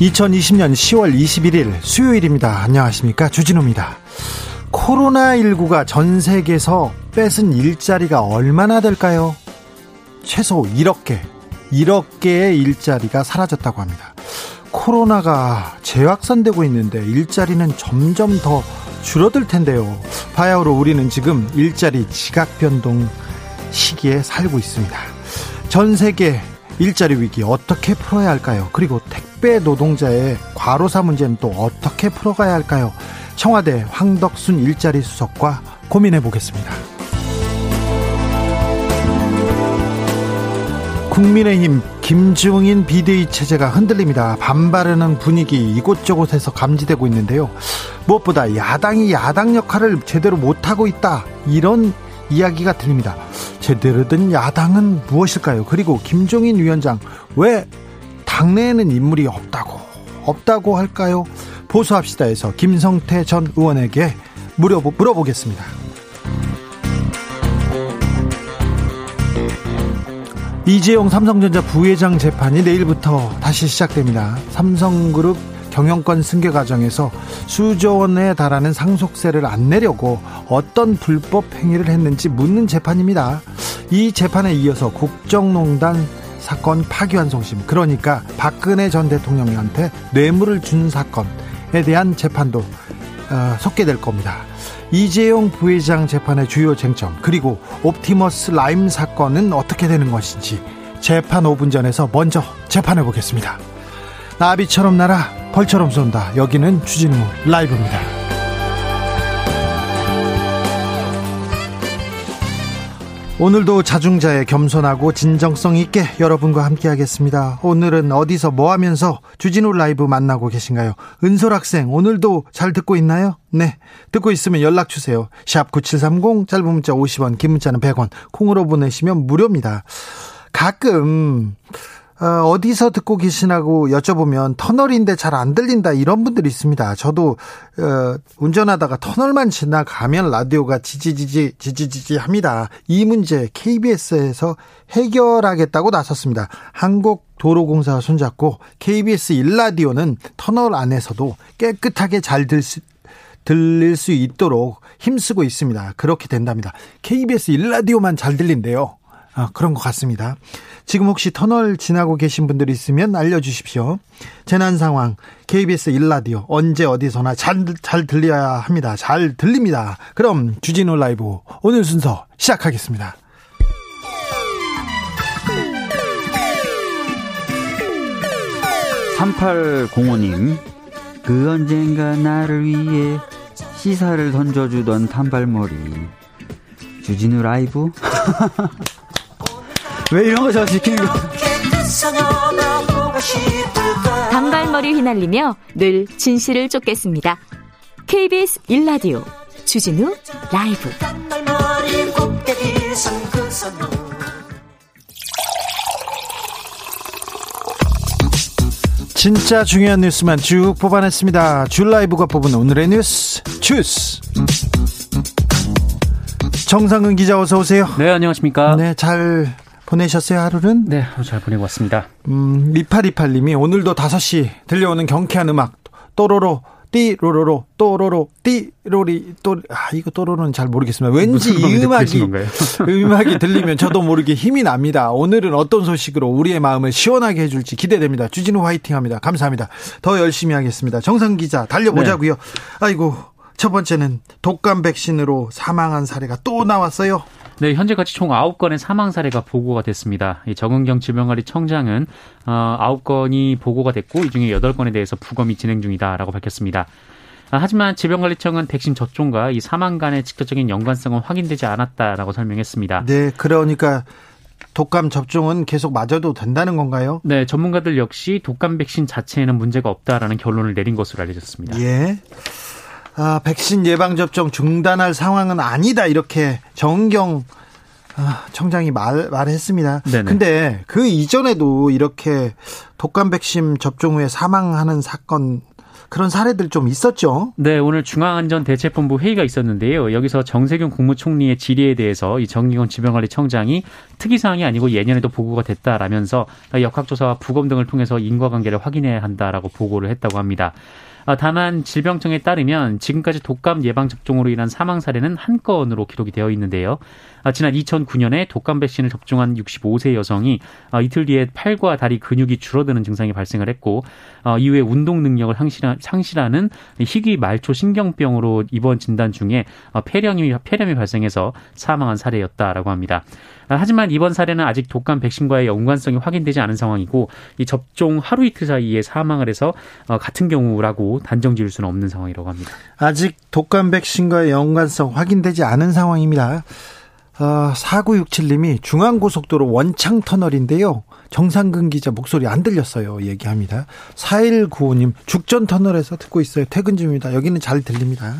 2020년 10월 21일 수요일입니다. 안녕하십니까. 주진우입니다. 코로나19가 전 세계에서 뺏은 일자리가 얼마나 될까요? 최소 1억 개, 1억 개의 일자리가 사라졌다고 합니다. 코로나가 재확산되고 있는데 일자리는 점점 더 줄어들 텐데요. 바야흐로 우리는 지금 일자리 지각 변동 시기에 살고 있습니다. 전 세계 일자리 위기 어떻게 풀어야 할까요? 그리고 택배 노동자의 과로사 문제는 또 어떻게 풀어가야 할까요? 청와대 황덕순 일자리 수석과 고민해 보겠습니다. 국민의힘 김중인 비대위 체제가 흔들립니다. 반발하는 분위기 이곳저곳에서 감지되고 있는데요. 무엇보다 야당이 야당 역할을 제대로 못하고 있다. 이런 이야기가 들립니다. 제대로 된 야당은 무엇일까요? 그리고 김종인 위원장 왜 당내에는 인물이 없다고 없다고 할까요? 보수합시다에서 김성태 전 의원에게 물어보, 물어보겠습니다. 이재용 삼성전자 부회장 재판이 내일부터 다시 시작됩니다. 삼성그룹 경영권 승계 과정에서 수조 원에 달하는 상속세를 안 내려고 어떤 불법 행위를 했는지 묻는 재판입니다. 이 재판에 이어서 국정농단 사건 파기환송심 그러니까 박근혜 전 대통령한테 뇌물을 준 사건에 대한 재판도 어, 속게 될 겁니다. 이재용 부회장 재판의 주요 쟁점 그리고 옵티머스 라임 사건은 어떻게 되는 것인지 재판 5분 전에서 먼저 재판해 보겠습니다. 나비처럼 날아 벌처럼 쏜다. 여기는 주진우 라이브입니다. 오늘도 자중자의 겸손하고 진정성 있게 여러분과 함께 하겠습니다. 오늘은 어디서 뭐 하면서 주진우 라이브 만나고 계신가요? 은솔 학생, 오늘도 잘 듣고 있나요? 네. 듣고 있으면 연락 주세요. 샵 9730, 짧은 문자 50원, 긴 문자는 100원, 콩으로 보내시면 무료입니다. 가끔, 어, 어디서 듣고 계시나고 여쭤보면 터널인데 잘 안 들린다 이런 분들이 있습니다. 저도 어, 운전하다가 터널만 지나가면 라디오가 지지지지 지지지지 합니다. 이 문제 KBS에서 해결하겠다고 나섰습니다. 한국 도로공사와 손잡고 KBS 일라디오는 터널 안에서도 깨끗하게 잘 들 수, 들릴 수 있도록 힘쓰고 있습니다. 그렇게 된답니다. KBS 일라디오만 잘 들린대요. 아, 그런 것 같습니다. 지금 혹시 터널 지나고 계신 분들 있으면 알려주십시오. 재난 상황, KBS 일라디오 언제 어디서나 잘, 잘 들려야 합니다. 잘 들립니다. 그럼 주진우 라이브 오늘 순서 시작하겠습니다. 3805님, 그 언젠가 나를 위해 시사를 던져주던 단발머리. 주진우 라이브? 왜 이런 거 저 시키는 거? 단발머리 휘날리며 늘 진실을 쫓겠습니다. KBS 일라디오 주진우 라이브. 진짜 중요한 뉴스만 쭉 뽑아냈습니다. 줄 라이브가 뽑은 오늘의 뉴스 주스. 정상근 기자 어서 오세요. 네, 안녕하십니까? 네, 잘 보내셨어요, 하루는? 네, 하루 잘 보내고 왔습니다. 음, 리파리팔님이 오늘도 5시 들려오는 경쾌한 음악, 또로로, 띠로로로, 또로로, 띠로리, 또, 아, 이거 또로로는 잘 모르겠습니다. 왠지 이 음악이, 음악이 들리면 저도 모르게 힘이 납니다. 오늘은 어떤 소식으로 우리의 마음을 시원하게 해줄지 기대됩니다. 주진우 화이팅 합니다. 감사합니다. 더 열심히 하겠습니다. 정상 기자, 달려보자고요. 네. 아이고, 첫 번째는 독감 백신으로 사망한 사례가 또 나왔어요. 네, 현재까지 총 9건의 사망 사례가 보고가 됐습니다. 이 정은경 질병관리 청장은 어, 9건이 보고가 됐고 이 중에 8건에 대해서 부검이 진행 중이다라고 밝혔습니다. 아, 하지만 질병관리청은 백신 접종과 이 사망 간의 직접적인 연관성은 확인되지 않았다라고 설명했습니다. 네, 그러니까 독감 접종은 계속 맞아도 된다는 건가요? 네, 전문가들 역시 독감 백신 자체에는 문제가 없다라는 결론을 내린 것으로 알려졌습니다. 예. 아, 백신 예방 접종 중단할 상황은 아니다 이렇게 정경 아, 청장이 말 말했습니다. 네네. 근데 그 이전에도 이렇게 독감 백신 접종 후에 사망하는 사건 그런 사례들 좀 있었죠. 네, 오늘 중앙안전대책본부 회의가 있었는데요. 여기서 정세균 국무총리의 질의에 대해서 이 정기건 질병관리청장이 특이사항이 아니고 예년에도 보고가 됐다라면서 역학조사와 부검 등을 통해서 인과관계를 확인해야 한다라고 보고를 했다고 합니다. 아, 다만 질병청에 따르면 지금까지 독감 예방 접종으로 인한 사망 사례는 한 건으로 기록이 되어 있는데요. 아, 지난 2009년에 독감 백신을 접종한 65세 여성이 아, 이틀 뒤에 팔과 다리 근육이 줄어드는 증상이 발생을 했고 이후에 운동 능력을 상실하는 희귀 말초 신경병으로 입원 진단 중에 폐렴이 폐렴이 발생해서 사망한 사례였다라고 합니다. 하지만 이번 사례는 아직 독감 백신과의 연관성이 확인되지 않은 상황이고 이 접종 하루 이틀 사이에 사망을 해서 어, 같은 경우라고 단정 지을 수는 없는 상황이라고 합니다. 아직 독감 백신과의 연관성 확인되지 않은 상황입니다. 어, 4967님이 중앙고속도로 원창 터널인데요. 정상근 기자 목소리 안 들렸어요. 얘기합니다. 4195님, 죽전 터널에서 듣고 있어요. 퇴근 중입니다. 여기는 잘 들립니다.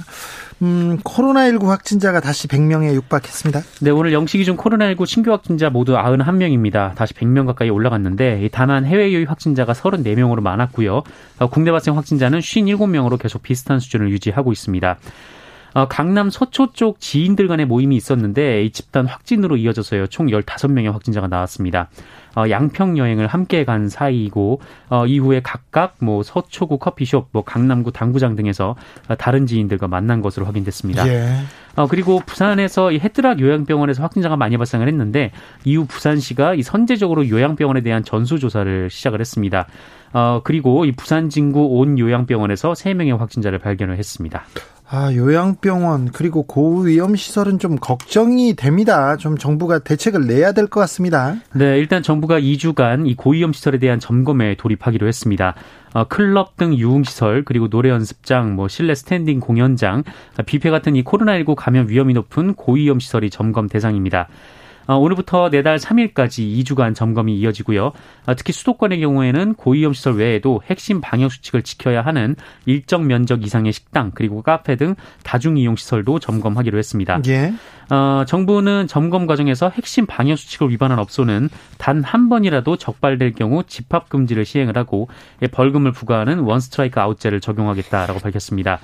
음, 코로나19 확진자가 다시 100명에 육박했습니다. 네, 오늘 영시 기준 코로나19 신규 확진자 모두 91명입니다. 다시 100명 가까이 올라갔는데 다만 해외 유입 확진자가 34명으로 많았고요. 어, 국내 발생 확진자는 57명으로 계속 비슷한 수준을 유지하고 있습니다. 어, 강남 서초 쪽 지인들 간의 모임이 있었는데 이 집단 확진으로 이어져서요. 총 15명의 확진자가 나왔습니다. 어, 양평 여행을 함께 간 사이이고 어, 이후에 각각 뭐 서초구 커피숍, 뭐 강남구 당구장 등에서 어, 다른 지인들과 만난 것으로 확인됐습니다. 예. 어, 그리고 부산에서 이 헤드락 요양병원에서 확진자가 많이 발생을 했는데 이후 부산시가 이 선제적으로 요양병원에 대한 전수조사를 시작을 했습니다. 어, 그리고 이 부산 진구 온 요양병원에서 3명의 확진자를 발견을 했습니다. 아, 요양병원 그리고 고위험 시설은 좀 걱정이 됩니다. 좀 정부가 대책을 내야 될 것 같습니다. 네, 일단 정부가 2주간 이 고위험 시설에 대한 점검에 돌입하기로 했습니다. 어, 클럽 등 유흥시설 그리고 노래 연습장, 뭐 실내 스탠딩 공연장, 뷔페 같은 이 코로나19 감염 위험이 높은 고위험 시설이 점검 대상입니다. 어, 오늘부터 내달 3일까지 2주간 점검이 이어지고요. 어, 특히 수도권의 경우에는 고위험 시설 외에도 핵심 방역 수칙을 지켜야 하는 일정 면적 이상의 식당 그리고 카페 등 다중 이용 시설도 점검하기로 했습니다. 예. 어, 정부는 점검 과정에서 핵심 방역 수칙을 위반한 업소는 단 한 번이라도 적발될 경우 집합 금지를 시행을 하고 벌금을 부과하는 원 스트라이크 아웃제를 적용하겠다라고 밝혔습니다.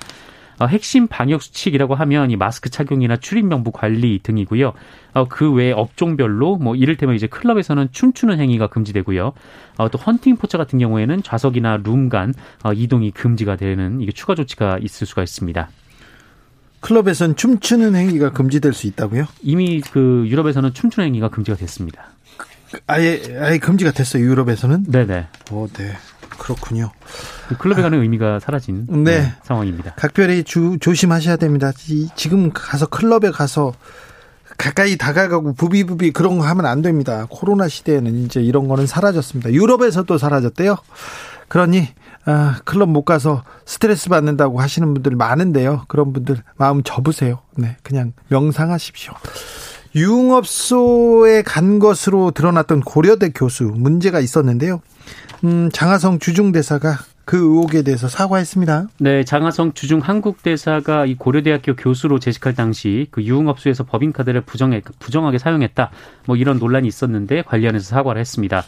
어, 핵심 방역 수칙이라고 하면 이 마스크 착용이나 출입 명부 관리 등이고요. 어, 그 외에 업종별로 뭐 이를테면 이제 클럽에서는 춤추는 행위가 금지되고요. 어, 또 헌팅 포차 같은 경우에는 좌석이나 룸간 이동이 금지가 되는 이게 추가 조치가 있을 수가 있습니다. 클럽에서는 춤추는 행위가 금지될 수 있다고요? 이미 그 유럽에서는 춤추는 행위가 금지가 됐습니다. 아예 아예 금지가 됐어요 유럽에서는? 네네. 어, 네. 그렇군요. 그 클럽에 가는 아, 의미가 사라진 네. 네, 상황입니다. 각별히 주, 조심하셔야 됩니다. 이, 지금 가서 클럽에 가서 가까이 다가가고 부비부비 그런 거 하면 안 됩니다. 코로나 시대에는 이제 이런 거는 사라졌습니다. 유럽에서도 사라졌대요. 그러니 아, 클럽 못 가서 스트레스 받는다고 하시는 분들 많은데요. 그런 분들 마음 접으세요. 네, 그냥 명상하십시오. 유흥업소에 간 것으로 드러났던 고려대 교수 문제가 있었는데요. 음, 장하성 주중대사가 그 의혹에 대해서 사과했습니다. 네, 장하성 주중 한국 대사가 이 고려대학교 교수로 재직할 당시 그 유흥업소에서 법인카드를 부정해, 부정하게 사용했다. 뭐 이런 논란이 있었는데 관련해서 사과를 했습니다.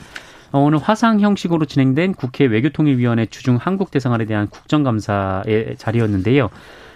어, 오늘 화상 형식으로 진행된 국회 외교통일위원회 주중 한국 대사관에 대한 국정감사의 자리였는데요.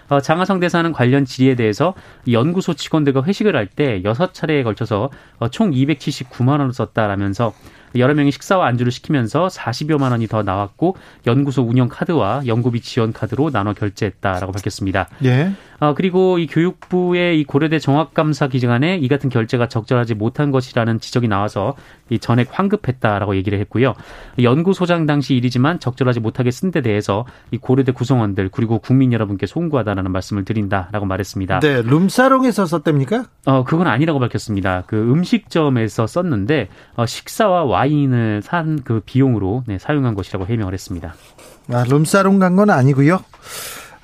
어, 장하성 대사는 관련 질의에 대해서 연구소 직원들과 회식을 할 때 여섯 차례에 걸쳐서 어, 총 279만 원을 썼다라면서 여러 명이 식사와 안주를 시키면서 40여만 원이 더 나왔고 연구소 운영 카드와 연구비 지원 카드로 나눠 결제했다라고 밝혔습니다. 예. 어, 그리고 이 교육부의 이 고려대 정학감사 기간에 이 같은 결제가 적절하지 못한 것이라는 지적이 나와서 이 전액 환급했다라고 얘기를 했고요. 연구소장 당시 일이지만 적절하지 못하게 쓴 데 대해서 이 고려대 구성원들 그리고 국민 여러분께 송구하다라는 말씀을 드린다라고 말했습니다. 네, 룸사롱에서 썼답니까? 어, 그건 아니라고 밝혔습니다. 그 음식점에서 썼는데 어, 식사와 와인을 산 그 비용으로 네, 사용한 것이라고 해명을 했습니다. 아, 룸사롱 간 건 아니고요.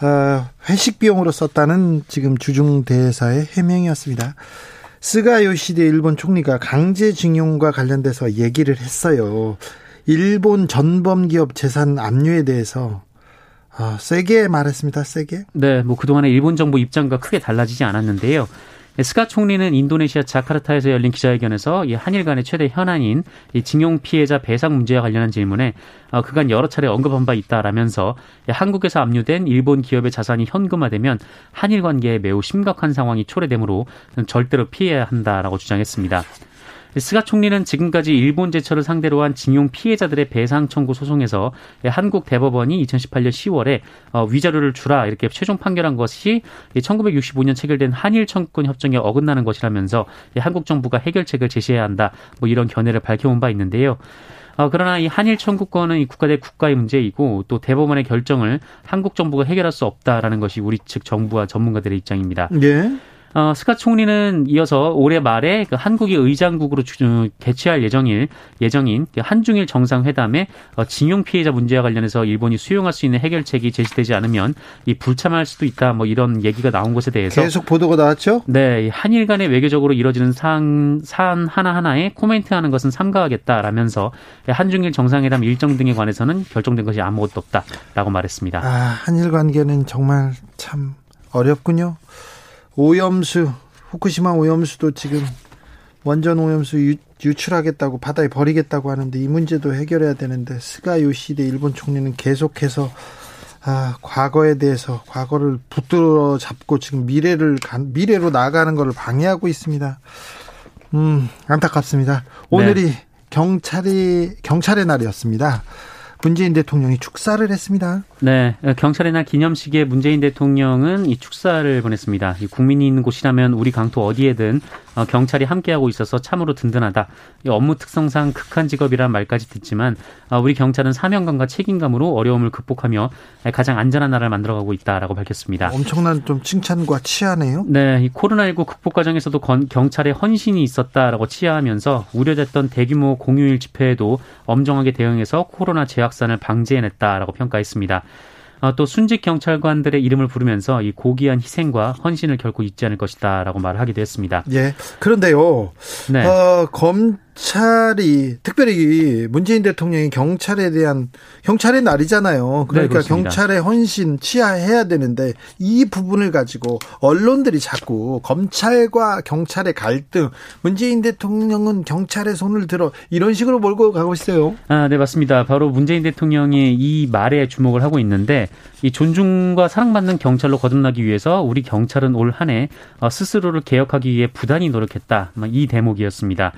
어, 회식 비용으로 썼다는 지금 주중 대사의 해명이었습니다. 스가 요시대 일본 총리가 강제징용과 관련돼서 얘기를 했어요. 일본 전범 기업 재산 압류에 대해서 아, 세게 말했습니다. 세게. 네, 뭐 그동안의 일본 정부 입장과 크게 달라지지 않았는데요. 스가 총리는 인도네시아 자카르타에서 열린 기자회견에서 이 한일 간의 최대 현안인 이 징용 피해자 배상 문제와 관련한 질문에 어, 그간 여러 차례 언급한 바 있다라면서 한국에서 압류된 일본 기업의 자산이 현금화되면 한일 관계에 매우 심각한 상황이 초래되므로 절대로 피해야 한다라고 주장했습니다. 스가 총리는 지금까지 일본 제철을 상대로 한 징용 피해자들의 배상 청구 소송에서 한국 대법원이 2018년 10월에 어, 위자료를 주라 이렇게 최종 판결한 것이 1965년 체결된 한일 청구권 협정에 어긋나는 것이라면서 한국 정부가 해결책을 제시해야 한다. 뭐 이런 견해를 밝혀온 바 있는데요. 어, 그러나 이 한일 청구권은 이 국가 대 국가의 문제이고 또 대법원의 결정을 한국 정부가 해결할 수 없다라는 것이 우리 측 정부와 전문가들의 입장입니다. 예. 어, 스카 총리는 이어서 올해 말에 그 한국이 의장국으로 주, 개최할 예정일 예정인 그 한중일 정상회담에 어, 징용 피해자 문제와 관련해서 일본이 수용할 수 있는 해결책이 제시되지 않으면 이 불참할 수도 있다. 뭐 이런 얘기가 나온 것에 대해서 계속 보도가 나왔죠. 네, 한일 간의 외교적으로 이뤄지는 사안, 사안 하나 하나에 코멘트하는 것은 삼가하겠다라면서 한중일 정상회담 일정 등에 관해서는 결정된 것이 아무것도 없다라고 말했습니다. 아, 한일 관계는 정말 참 어렵군요. 오염수 후쿠시마 오염수도 지금 원전 오염수 유, 유출하겠다고 바다에 버리겠다고 하는데 이 문제도 해결해야 되는데 스가 요시대 일본 총리는 계속해서 아, 과거에 대해서 과거를 붙들어 잡고 지금 미래를 미래로 나아가는 것을 방해하고 있습니다. 음, 안타깝습니다. 오늘이 네. 경찰이 경찰의 날이었습니다. 문재인 대통령이 축사를 했습니다. 네, 경찰의 날 기념식에 문재인 대통령은 이 축사를 보냈습니다. 이 국민이 있는 곳이라면 우리 강토 어디에든 어, 경찰이 함께하고 있어서 참으로 든든하다. 이 업무 특성상 극한 직업이란 말까지 듣지만 어, 우리 경찰은 사명감과 책임감으로 어려움을 극복하며 가장 안전한 나라를 만들어가고 있다라고 밝혔습니다. 엄청난 좀 칭찬과 치하네요. 네, 이 코로나19 극복 과정에서도 경찰의 헌신이 있었다라고 치하하면서 우려됐던 대규모 공휴일 집회에도 엄정하게 대응해서 코로나 재확산을 방지해냈다라고 평가했습니다. 어, 또 순직 경찰관들의 이름을 부르면서 이 고귀한 희생과 헌신을 결코 잊지 않을 것이다라고 말을 하기도 했습니다. 예. 그런데요. 네. 어, 검 경찰이 특별히 문재인 대통령이 경찰에 대한 경찰의 날이잖아요. 그러니까 네, 경찰의 헌신 치하해야 되는데 이 부분을 가지고 언론들이 자꾸 검찰과 경찰의 갈등, 문재인 대통령은 경찰의 손을 들어 이런 식으로 몰고 가고 있어요. 아, 네 맞습니다. 바로 문재인 대통령이 이 말에 주목을 하고 있는데 이 존중과 사랑받는 경찰로 거듭나기 위해서 우리 경찰은 올 한해 어, 스스로를 개혁하기 위해 부단히 노력했다. 이 대목이었습니다.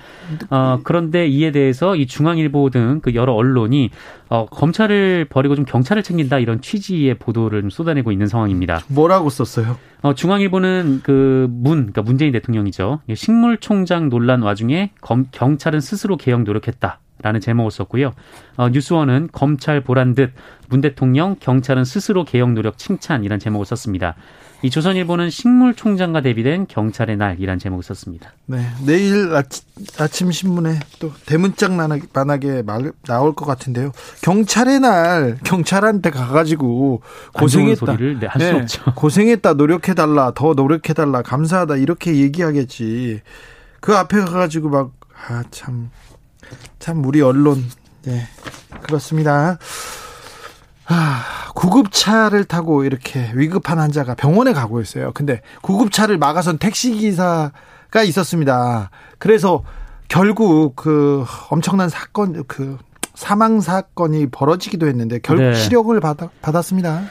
어, 어, 그런데 이에 대해서 이 중앙일보 등 그 여러 언론이 어, 검찰을 버리고 좀 경찰을 챙긴다 이런 취지의 보도를 좀 쏟아내고 있는 상황입니다. 뭐라고 썼어요? 어, 중앙일보는 그 문, 그러니까 문재인 대통령이죠. 식물총장 논란 와중에 검, 경찰은 스스로 개혁 노력했다. 라는 제목을 썼고요. 어, 뉴스원은 검찰 보란 듯 문 대통령 경찰은 스스로 개혁 노력 칭찬이란 제목을 썼습니다. 이 조선일보는 식물 총장과 대비된 경찰의 날이란 제목을 썼습니다. 네, 내일 아침, 아침 신문에 또 대문짝 만하게 말, 나올 것 같은데요. 경찰의 날 경찰한테 가가지고 고생했다. 소리를 네, 할수 네, 없죠. 고생했다, 노력해달라, 더 노력해달라, 감사하다 이렇게 얘기하겠지. 그 앞에 가가지고 막 아 참 참 우리 언론 네 그렇습니다. 아, 구급차를 타고 이렇게 위급한 환자가 병원에 가고 있어요. 근데 구급차를 막아선 택시기사가 있었습니다. 그래서 결국 그 엄청난 사건, 그 사망 사건이 벌어지기도 했는데 결국 네. 실형을 받, 받았습니다.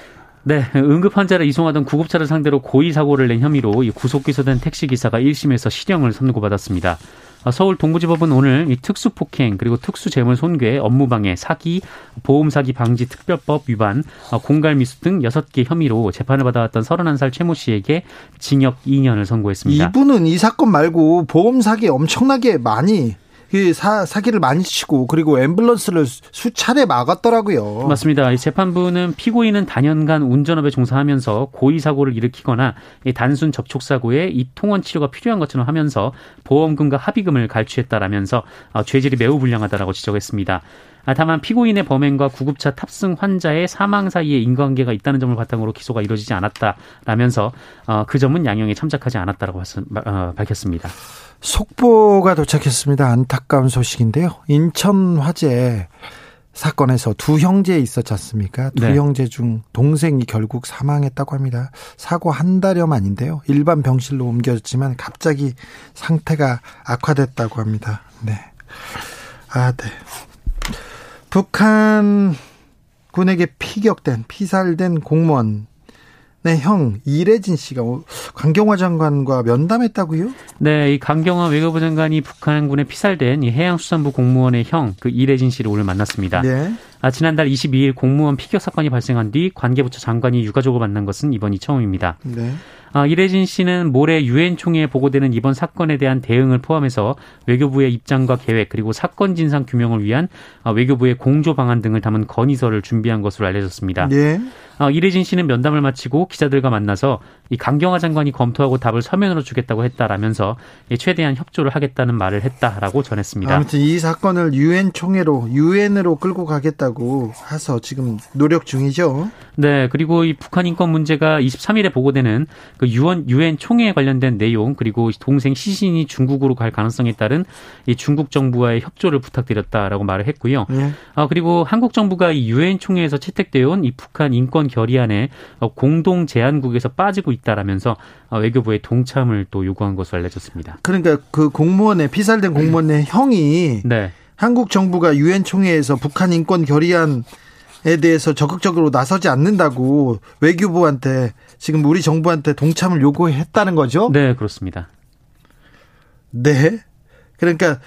네, 응급 환자를 이송하던 구급차를 상대로 고의 사고를 낸 혐의로 구속 기소된 택시 기사가 1심에서 실형을 선고받았습니다. 아, 서울 동부지법은 오늘 이 특수 폭행 그리고 특수 재물 손괴, 업무방해, 사기, 보험 사기 방지 특별법 위반, 아, 공갈 미수 등 6개 혐의로 재판을 받아왔던 31살 최모 씨에게 징역 2년을 선고했습니다. 이분은 이 사건 말고 보험 사기 엄청나게 많이 그 사, 사기를 많이 치고 그리고 앰뷸런스를 수차례 막았더라고요. 맞습니다. 이 재판부는 피고인은 단연간 운전업에 종사하면서 고의 사고를 일으키거나 단순 접촉 사고에 입통원 치료가 필요한 것처럼 하면서 보험금과 합의금을 갈취했다라면서 어, 죄질이 매우 불량하다라고 지적했습니다. 아, 다만 피고인의 범행과 구급차 탑승 환자의 사망 사이에 인과관계가 있다는 점을 바탕으로 기소가 이루어지지 않았다라면서 어, 그 점은 양형에 참작하지 않았다라고 어, 밝혔습니다. 속보가 도착했습니다. 안타까운 소식인데요. 인천 화재 사건에서 두 형제 있었지 않습니까? 두 네. 형제 중 동생이 결국 사망했다고 합니다. 사고 한 달여 만인데요. 일반 병실로 옮겨졌지만 갑자기 상태가 악화됐다고 합니다. 네. 아, 네. 북한 군에게 피격된 피살된 공무원 네, 형 이래진 씨가 강경화 장관과 면담했다고요? 네, 이 강경화 외교부 장관이 북한군에 피살된 이 해양수산부 공무원의 형 그 이래진 씨를 오늘 만났습니다. 네. 아, 지난달 22일 공무원 피격 사건이 발생한 뒤 관계부처 장관이 유가족을 만난 것은 이번이 처음입니다. 네. 아, 이래진 씨는 모레 유엔 총회에 보고되는 이번 사건에 대한 대응을 포함해서 외교부의 입장과 계획 그리고 사건 진상 규명을 위한 아, 외교부의 공조 방안 등을 담은 건의서를 준비한 것으로 알려졌습니다. 네. 아, 이래진 씨는 면담을 마치고 기자들과 만나서 이 강경화 장관이 검토하고 답을 서면으로 주겠다고 했다라면서 최대한 협조를 하겠다는 말을 했다라고 전했습니다. 아무튼 이 사건을 유엔 총회로 유엔으로 끌고 가겠다고 해서 지금 노력 중이죠. 네, 그리고 이 북한 인권 문제가 23일에 보고되는 그 유엔 유엔 총회에 관련된 내용 그리고 동생 시신이 중국으로 갈 가능성에 따른 이 중국 정부와의 협조를 부탁드렸다라고 말을 했고요. 네. 아, 그리고 한국 정부가 이 유엔 총회에서 채택되어 온 이 북한 인권 결의안에 공동 제안국에서 빠지고 있다라면서 외교부의 동참을 또 요구한 것으로 알려졌습니다. 그러니까 그 공무원의 피살된 공무원의 형이 네. 한국 정부가 유엔 총회에서 북한 인권 결의안 에 대해서 적극적으로 나서지 않는다고 외교부한테 지금 우리 정부한테 동참을 요구했다는 거죠? 네, 그렇습니다. 네. 그러니까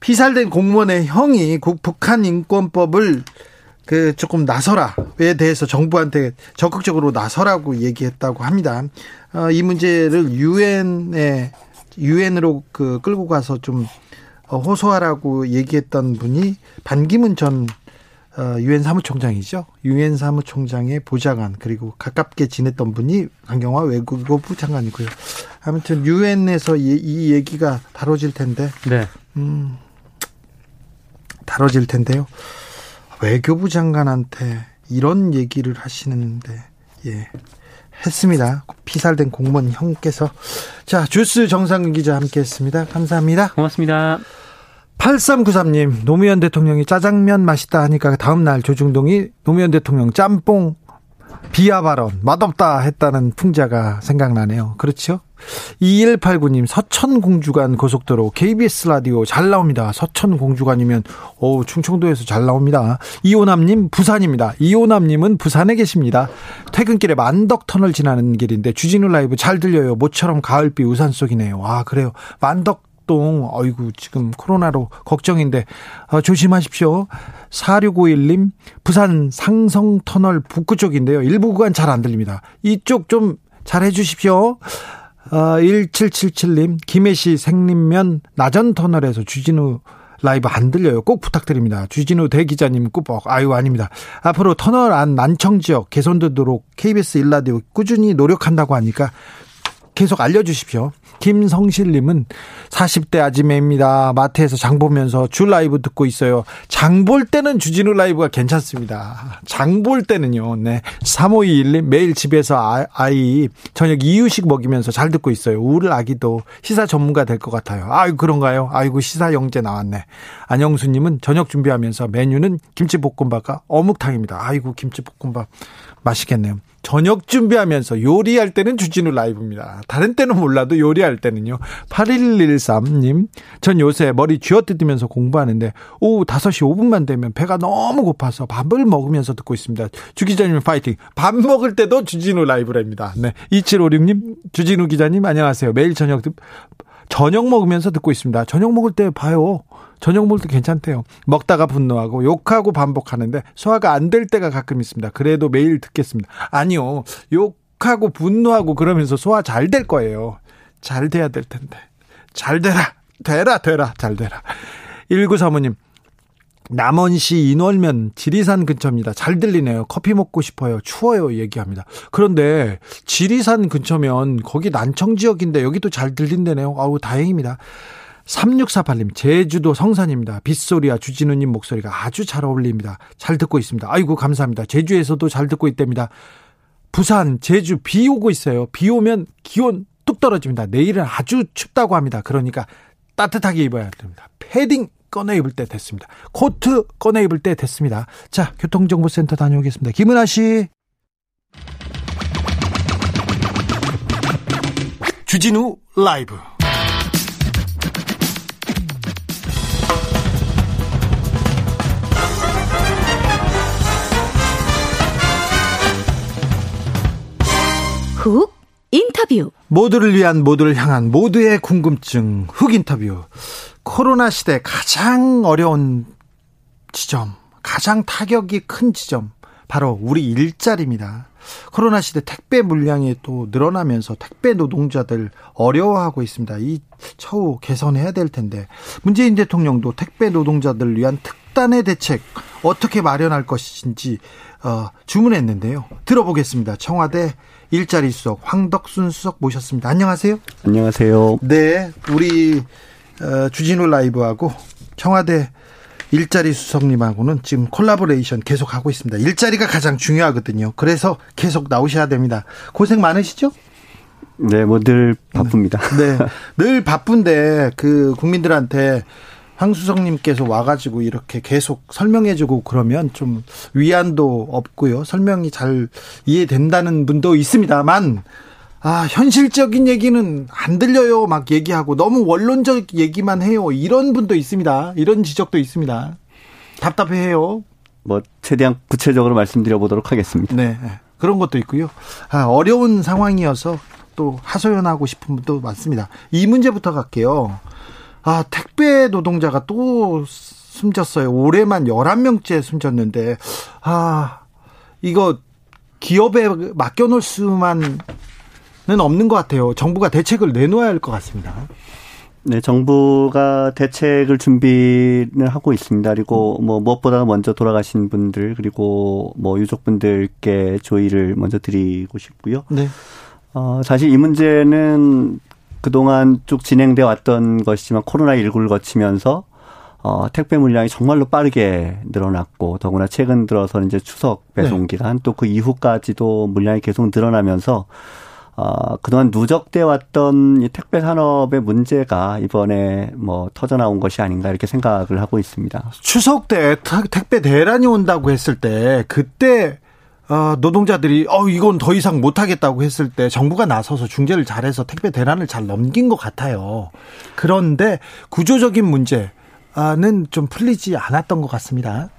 피살된 공무원의 형이 북한 인권법을 그 조금 나서라에 대해서 정부한테 적극적으로 나서라고 얘기했다고 합니다. 어, 이 문제를 유엔에 유엔으로 그 끌고 가서 좀 호소하라고 얘기했던 분이 반기문 전 유엔 사무총장이죠. 유엔 사무총장의 보좌관 그리고 가깝게 지냈던 분이 강경화 외국어부 장관이고요. 아무튼 유엔에서 이, 이, 얘기가 다뤄질 텐데, 네, 음, 다뤄질 텐데요. 외교부 장관한테 이런 얘기를 하시는데, 예. 했습니다. 피살된 공무원 형께서. 자, 주스 정상근 기자 함께 했습니다. 감사합니다. 고맙습니다. 8393님, 노무현 대통령이 짜장면 맛있다 하니까 다음날 조중동이 노무현 대통령 짬뽕 비하 발언 맛없다 했다는 풍자가 생각나네요. 그렇죠? 2189님 서천공주간 고속도로 KBS 라디오 잘 나옵니다. 서천공주간이면 오 충청도에서 잘 나옵니다. 이호남님 부산입니다. 이호남님은 부산에 계십니다. 퇴근길에 만덕터널 지나는 길인데 주진우 라이브 잘 들려요. 모처럼 가을비 우산 속이네요. 아 그래요. 만덕 활동, 어이구, 지금 코로나로 걱정인데, 어, 조심하십시오. 4651님, 부산 상성 터널 북구 쪽인데요. 일부 구간 잘 안 들립니다. 이쪽 좀 잘 해 주십시오. 어, 1777님, 김해시 생림면 나전 터널에서 주진우 라이브 안 들려요. 꼭 부탁드립니다. 주진우 대기자님 꾸벅. 아유, 아닙니다. 앞으로 터널 안 난청 지역 개선되도록 KBS 일라디오 꾸준히 노력한다고 하니까 계속 알려주십시오. 김성실님은 40대 아지매입니다. 마트에서 장 보면서 줄 라이브 듣고 있어요. 장 볼 때는 주진우 라이브가 괜찮습니다. 장 볼 때는요. 네. 3521님 매일 집에서 아, 아이 저녁 이유식 먹이면서 잘 듣고 있어요. 우리 아기도 시사 전문가 될 것 같아요. 아유 그런가요? 아이고 시사 영재 나왔네. 안영수님은 저녁 준비하면서 메뉴는 김치볶음밥과 어묵탕입니다. 아이고 김치볶음밥 맛있겠네요. 저녁 준비하면서 요리할 때는 주진우 라이브입니다. 다른 때는 몰라도 요리할 때는요. 8113님, 전 요새 머리 쥐어뜯으면서 공부하는데 오후 5시 5분만 되면 배가 너무 고파서 밥을 먹으면서 듣고 있습니다. 주 기자님 파이팅. 밥 먹을 때도 주진우 라이브랍니다. 네. 2756님, 주진우 기자님 안녕하세요. 매일 저녁 저녁 먹으면서 듣고 있습니다. 저녁 먹을 때 봐요. 저녁 먹을 때 괜찮대요. 먹다가 분노하고 욕하고 반복하는데 소화가 안 될 때가 가끔 있습니다. 그래도 매일 듣겠습니다. 아니요. 욕하고 분노하고 그러면서 소화 잘 될 거예요. 잘 돼야 될 텐데. 잘 되라. 되라, 되라. 잘 되라. 1935님. 남원시 인월면 지리산 근처입니다. 잘 들리네요. 커피 먹고 싶어요. 추워요. 얘기합니다. 그런데 지리산 근처면 거기 난청 지역인데 여기도 잘 들린다네요. 아우 다행입니다. 3648님, 제주도 성산입니다. 빗소리와 주진우님 목소리가 아주 잘 어울립니다. 잘 듣고 있습니다. 아이고, 감사합니다. 제주에서도 잘 듣고 있답니다. 부산, 제주 비 오고 있어요. 비 오면 기온 뚝 떨어집니다. 내일은 아주 춥다고 합니다. 그러니까 따뜻하게 입어야 됩니다. 패딩 꺼내 입을 때 됐습니다. 코트 꺼내 입을 때 됐습니다. 자, 교통정보센터 다녀오겠습니다. 김은아 씨. 주진우 라이브. 훅 인터뷰. 모두를 위한 모두를 향한 모두의 궁금증 훅 인터뷰. 코로나 시대 가장 어려운 지점, 가장 타격이 큰 지점, 바로 우리 일자리입니다. 코로나 시대 택배 물량이 또 늘어나면서 택배 노동자들 어려워하고 있습니다. 이 처우 개선해야 될 텐데 문재인 대통령도 택배 노동자들을 위한 특단의 대책 어떻게 마련할 것인지 어, 주문했는데요. 들어보겠습니다. 청와대 일자리 수석 황덕순 수석 모셨습니다. 안녕하세요. 안녕하세요. 네, 우리 어, 주진우 라이브하고 청와대 일자리 수석님하고는 지금 콜라보레이션 계속 하고 있습니다. 일자리가 가장 중요하거든요. 그래서 계속 나오셔야 됩니다. 고생 많으시죠? 네, 뭐 늘 바쁩니다. 네, 늘 바쁜데 그 국민들한테 황 수석님께서 와가지고 이렇게 계속 설명해주고 그러면 좀 위안도 없고요. 설명이 잘 이해된다는 분도 있습니다만, 아, 현실적인 얘기는 안 들려요. 막 얘기하고 너무 원론적 얘기만 해요. 이런 분도 있습니다. 이런 지적도 있습니다. 답답해요. 뭐, 최대한 구체적으로 말씀드려 보도록 하겠습니다. 네. 그런 것도 있고요. 아, 어려운 상황이어서 또 하소연하고 싶은 분도 많습니다. 이 문제부터 갈게요. 아, 택배 노동자가 또 숨졌어요. 올해만 11명째 숨졌는데, 아, 이거 기업에 맡겨놓을 수만은 없는 것 같아요. 정부가 대책을 내놓아야 할 것 같습니다. 네, 정부가 대책을 준비를 하고 있습니다. 그리고 뭐 무엇보다 먼저 돌아가신 분들 그리고 뭐 유족분들께 조의를 먼저 드리고 싶고요. 네. 어, 사실 이 문제는 그동안 쭉 진행돼 왔던 것이지만 코로나19를 거치면서 어, 택배 물량이 정말로 빠르게 늘어났고 더구나 최근 들어서 이제 추석 배송 기간 네. 또그 이후까지도 물량이 계속 늘어나면서 어, 그동안 누적돼 왔던 이 택배 산업의 문제가 이번에 뭐 터져 나온 것이 아닌가 이렇게 생각을 하고 있습니다. 추석 때 택배 대란이 온다고 했을 때 그때 어, 노동자들이 어 이건 더 이상 못 하겠다고 했을 때 정부가 나서서 중재를 잘해서 택배 대란을 잘 넘긴 것 같아요. 그런데 구조적인 문제는 좀 풀리지 않았던 것 같습니다.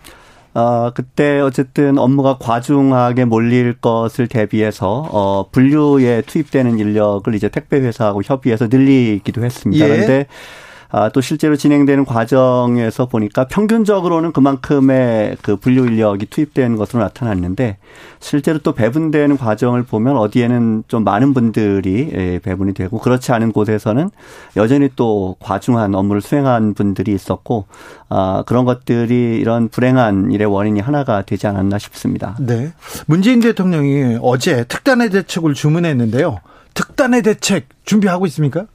어, 그때 어쨌든 업무가 과중하게 몰릴 것을 대비해서 어, 분류에 투입되는 인력을 이제 택배 회사하고 협의해서 늘리기도 했습니다. 예. 그런데 아, 또 실제로 진행되는 과정에서 보니까 평균적으로는 그만큼의 그 분류 인력이 투입되는 것으로 나타났는데 실제로 또 배분되는 과정을 보면 어디에는 좀 많은 분들이 예, 배분이 되고 그렇지 않은 곳에서는 여전히 또 과중한 업무를 수행한 분들이 있었고 아, 그런 것들이 이런 불행한 일의 원인이 하나가 되지 않았나 싶습니다. 네. 문재인 대통령이 어제 특단의 대책을 주문했는데요. 특단의 대책 준비하고 있습니까?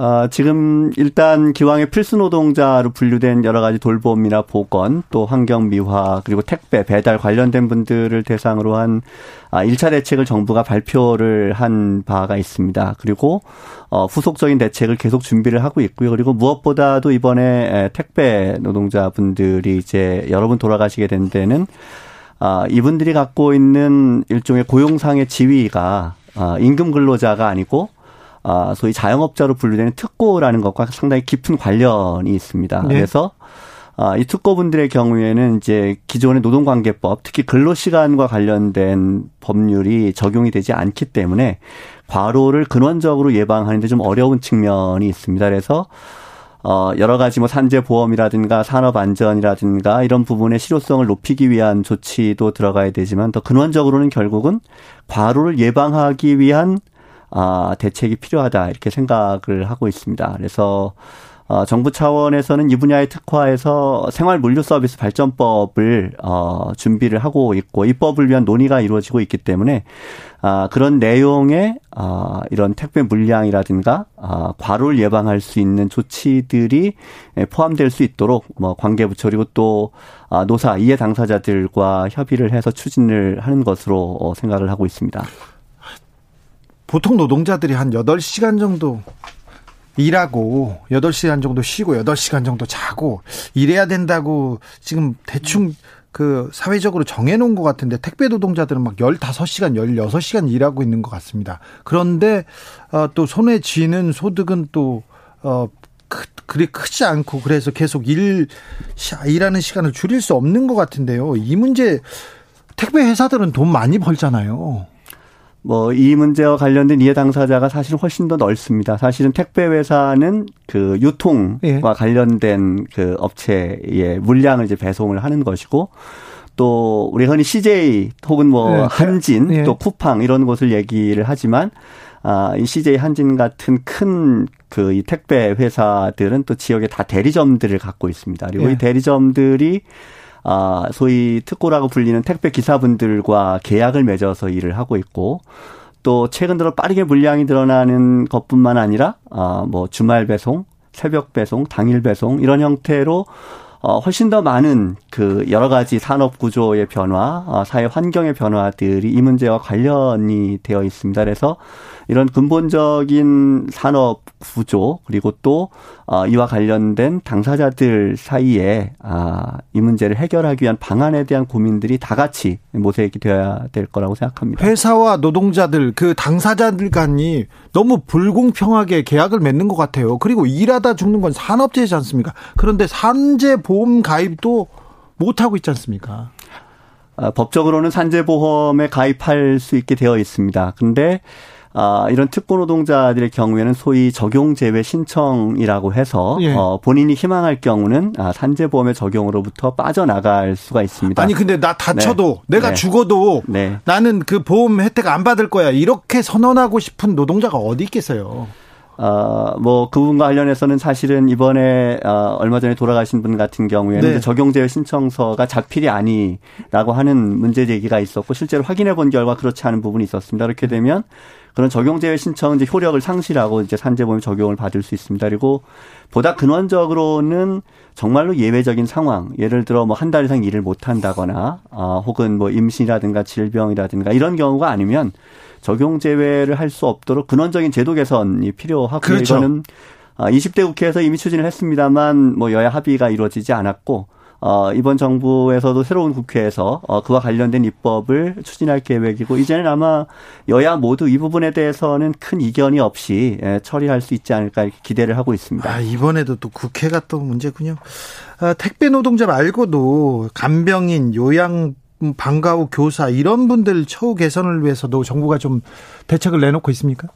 어, 지금 일단 기왕의 필수 노동자로 분류된 여러 가지 돌봄이나 보건 또 환경 미화 그리고 택배 배달 관련된 분들을 대상으로 한 아, 1차 대책을 정부가 발표를 한 바가 있습니다. 그리고 어, 후속적인 대책을 계속 준비를 하고 있고요. 그리고 무엇보다도 이번에 택배 노동자분들이 이제 여러 분 돌아가시게 된 데는 아, 이분들이 갖고 있는 일종의 고용상의 지위가 아, 임금 근로자가 아니고 아, 소위 자영업자로 분류되는 특고라는 것과 상당히 깊은 관련이 있습니다. 네. 그래서 아, 이 특고분들의 경우에는 이제 기존의 노동관계법, 특히 근로시간과 관련된 법률이 적용이 되지 않기 때문에 과로를 근원적으로 예방하는데 좀 어려운 측면이 있습니다. 그래서 어, 여러 가지 뭐 산재 보험이라든가 산업 안전이라든가 이런 부분의 실효성을 높이기 위한 조치도 들어가야 되지만 더 근원적으로는 결국은 과로를 예방하기 위한 아, 대책이 필요하다 이렇게 생각을 하고 있습니다. 그래서 어, 정부 차원에서는 이 분야에 특화해서 생활 물류 서비스 발전법을 어, 준비를 하고 있고 입법을 위한 논의가 이루어지고 있기 때문에 아, 그런 내용의 아, 이런 택배 물량이라든가 아, 과로를 예방할 수 있는 조치들이 포함될 수 있도록 뭐 관계부처 그리고 또 아, 노사 이해 당사자들과 협의를 해서 추진을 하는 것으로 어, 생각을 하고 있습니다. 보통 노동자들이 한 8시간 정도 일하고 8시간 정도 쉬고 8시간 정도 자고 이래야 된다고 지금 대충 그 사회적으로 정해놓은 것 같은데 택배 노동자들은 막 15시간, 16시간 일하고 있는 것 같습니다. 그런데 어, 또 손에 쥐는 소득은 또 어, 크, 그리 크지 않고 그래서 계속 일 일하는 시간을 줄일 수 없는 것 같은데요. 이 문제 택배 회사들은 돈 많이 벌잖아요. 뭐 이 문제와 관련된 이해 당사자가 사실 훨씬 더 넓습니다. 사실은 택배 회사는 그 유통과 예. 관련된 그 업체의 물량을 이제 배송을 하는 것이고 또 우리 흔히 CJ 혹은 뭐 네. 한진 네. 또 쿠팡 이런 곳을 얘기를 하지만 아, 이 CJ 한진 같은 큰 그 이 택배 회사들은 또 지역에 다 대리점들을 갖고 있습니다. 그리고 네. 이 대리점들이 아, 소위 특고라고 불리는 택배 기사분들과 계약을 맺어서 일을 하고 있고 또 최근 들어 빠르게 물량이 늘어나는 것뿐만 아니라 아, 뭐 주말 배송, 새벽 배송, 당일 배송 이런 형태로 어, 훨씬 더 많은 그 여러 가지 산업 구조의 변화, 어, 사회 환경의 변화들이 이 문제와 관련이 되어 있습니다. 그래서 이런 근본적인 산업 구조 그리고 또 어, 이와 관련된 당사자들 사이에 아, 이 문제를 해결하기 위한 방안에 대한 고민들이 다 같이 모색이 되어야 될 거라고 생각합니다. 회사와 노동자들 그 당사자들 간이 너무 불공평하게 계약을 맺는 것 같아요. 그리고 일하다 죽는 건 산업재해지 않습니까? 그런데 산재 보험 가입도 못 하고 있지 않습니까? 아, 법적으로는 산재보험에 가입할 수 있게 되어 있습니다. 근데 아, 이런 특고 노동자들의 경우에는 소위 적용 제외 신청이라고 해서 예. 어, 본인이 희망할 경우는 아, 산재보험의 적용으로부터 빠져나갈 수가 있습니다. 아니 근데 나 다쳐도 네. 내가 네. 죽어도 네. 나는 그 보험 혜택 안 받을 거야 이렇게 선언하고 싶은 노동자가 어디 있겠어요? 어, 뭐, 그분과 관련해서는 사실은 이번에, 어, 얼마 전에 돌아가신 분 같은 경우에는 네. 적용제외 신청서가 자필이 아니라고 하는 문제 제기가 있었고, 실제로 확인해 본 결과 그렇지 않은 부분이 있었습니다. 이렇게 되면 그런 적용제외 신청은 이제 효력을 상실하고 이제 산재보험 적용을 받을 수 있습니다. 그리고 보다 근원적으로는 정말로 예외적인 상황, 예를 들어 뭐 한 달 이상 일을 못 한다거나, 아, 혹은 뭐 임신이라든가 질병이라든가 이런 경우가 아니면 적용 제외를 할 수 없도록 근원적인 제도 개선이 필요하고 그렇죠. 이거는 20대 아, 국회에서 이미 추진을 했습니다만 뭐 여야 합의가 이루어지지 않았고 어, 이번 정부에서도 새로운 국회에서 어, 그와 관련된 입법을 추진할 계획이고 이제는 아마 여야 모두 이 부분에 대해서는 큰 이견이 없이 예, 처리할 수 있지 않을까 이렇게 기대를 하고 있습니다. 아, 이번에도 또 국회가 또 문제군요. 아, 택배 노동자 말고도 간병인, 요양 방과 후 교사 이런 분들 처우 개선을 위해서도 정부가 좀 대책을 내놓고 있습니까?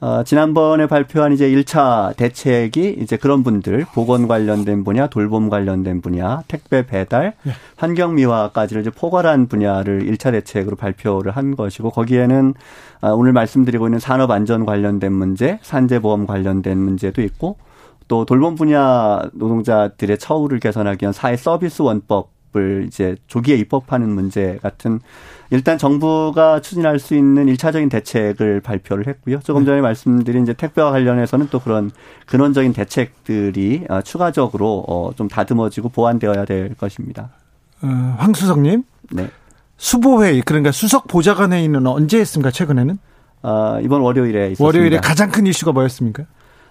어, 지난번에 발표한 이제 1차 대책이 이제 그런 분들, 보건 관련된 분야, 돌봄 관련된 분야, 택배 배달, 네. 환경 미화까지를 이제 포괄한 분야를 1차 대책으로 발표를 한 것이고, 거기에는 어, 오늘 말씀드리고 있는 산업 안전 관련된 문제, 산재보험 관련된 문제도 있고, 또 돌봄 분야 노동자들의 처우를 개선하기 위한 사회 서비스 원법 을 이제 조기에 입법하는 문제 같은 일단 정부가 추진할 수 있는 일차적인 대책을 발표를 했고요. 조금 전에 말씀드린 이제 택배와 관련해서는 또 그런 근원적인 대책들이 어, 추가적으로 어, 좀 다듬어지고 보완되어야 될 것입니다. 어, 황수석님. 네. 수보회의 그러니까 수석 보좌관 회의는 언제 했습니까? 최근에는? 어, 이번 월요일에 있었습니다. 월요일에 가장 큰 이슈가 뭐였습니까?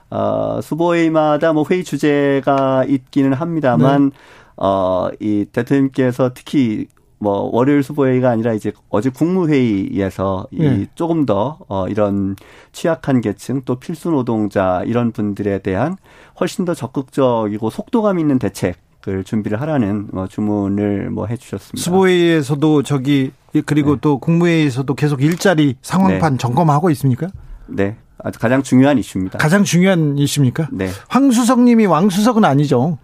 어, 수보회의마다 뭐 회의 주제가 있기는 합니다만 네. 어, 이 대통령께서 특히 뭐 월요일 수보회의가 아니라 이제 어제 국무회의에서 이 네. 조금 더 어, 이런 취약한 계층 또 필수 노동자 이런 분들에 대한 훨씬 더 적극적이고 속도감 있는 대책을 준비를 하라는 뭐 주문을 뭐 해주셨습니다. 수보회의에서도 저기 그리고 네. 또 국무회의에서도 계속 일자리 상황판 네. 점검하고 있습니까? 네. 아주 가장 중요한 이슈입니다. 가장 중요한 이슈입니까? 네. 황수석님이 왕수석은 아니죠.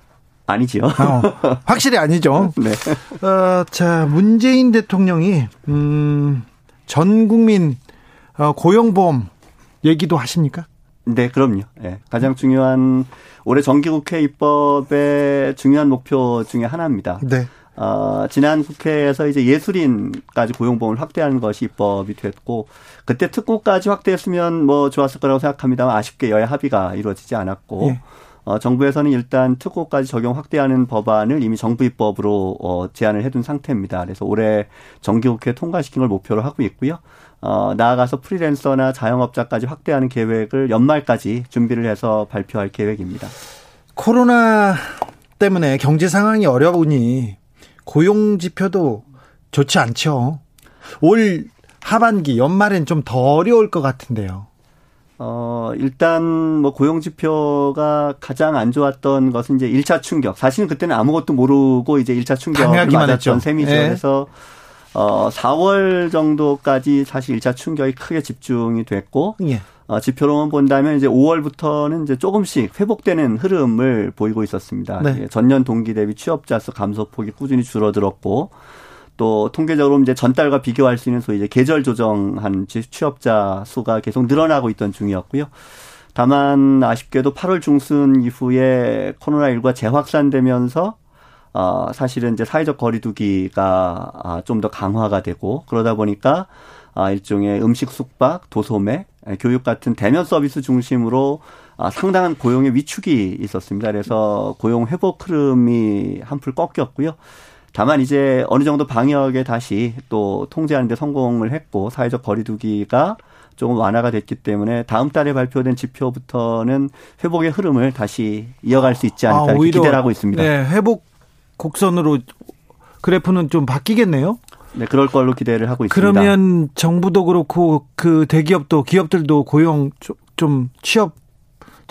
아니지요. 어, 확실히 아니죠. 네. 어, 자, 문재인 대통령이, 음, 전 국민, 어, 고용보험 얘기도 하십니까? 네, 그럼요. 네, 가장 중요한 올해 정기국회 입법의 중요한 목표 중의 하나입니다. 네. 어, 지난 국회에서 이제 예술인까지 고용보험을 확대하는 것이 입법이 됐고 그때 특고까지 확대했으면 뭐 좋았을 거라고 생각합니다만 아쉽게 여야 합의가 이루어지지 않았고 예. 어, 정부에서는 일단 특고까지 적용 확대하는 법안을 이미 정부 입법으로 어, 제안을 해둔 상태입니다. 그래서 올해 정기국회 통과시킨 걸 목표로 하고 있고요. 어, 나아가서 프리랜서나 자영업자까지 확대하는 계획을 연말까지 준비를 해서 발표할 계획입니다. 코로나 때문에 경제 상황이 어려우니 고용 지표도 좋지 않죠. 올 하반기 연말엔 좀 더 어려울 것 같은데요. 어, 일단 뭐 고용 지표가 가장 안 좋았던 것은 이제 1차 충격. 사실은 그때는 아무것도 모르고 이제 1차 충격을 맞았던 셈이죠. 네. 그래서 어, 4월 정도까지 사실 1차 충격이 크게 집중이 됐고 예. 어, 지표로만 본다면 이제 5월부터는 이제 조금씩 회복되는 흐름을 보이고 있었습니다. 네. 예, 전년 동기 대비 취업자 수 감소폭이 꾸준히 줄어들었고 또 통계적으로 이제 전달과 비교할 수 있는 소위 이제 계절 조정한 취업자 수가 계속 늘어나고 있던 중이었고요. 다만 아쉽게도 8월 중순 이후에 코로나19가 재확산되면서 어 사실은 이제 사회적 거리두기가 아, 좀 더 강화가 되고 그러다 보니까 아 일종의 음식 숙박, 도소매, 교육 같은 대면 서비스 중심으로 아 상당한 고용의 위축이 있었습니다. 그래서 고용 회복 흐름이 한풀 꺾였고요. 다만 이제 어느 정도 방역에 다시 또 통제하는 데 성공을 했고 사회적 거리두기가 조금 완화가 됐기 때문에 다음 달에 발표된 지표부터는 회복의 흐름을 다시 이어갈 수 있지 않을까 아, 기대를 하고 있습니다. 네, 회복 곡선으로 그래프는 좀 바뀌겠네요. 네, 그럴 걸로 기대를 하고 있습니다. 그러면 정부도 그렇고 그 대기업도 기업들도 고용 좀 취업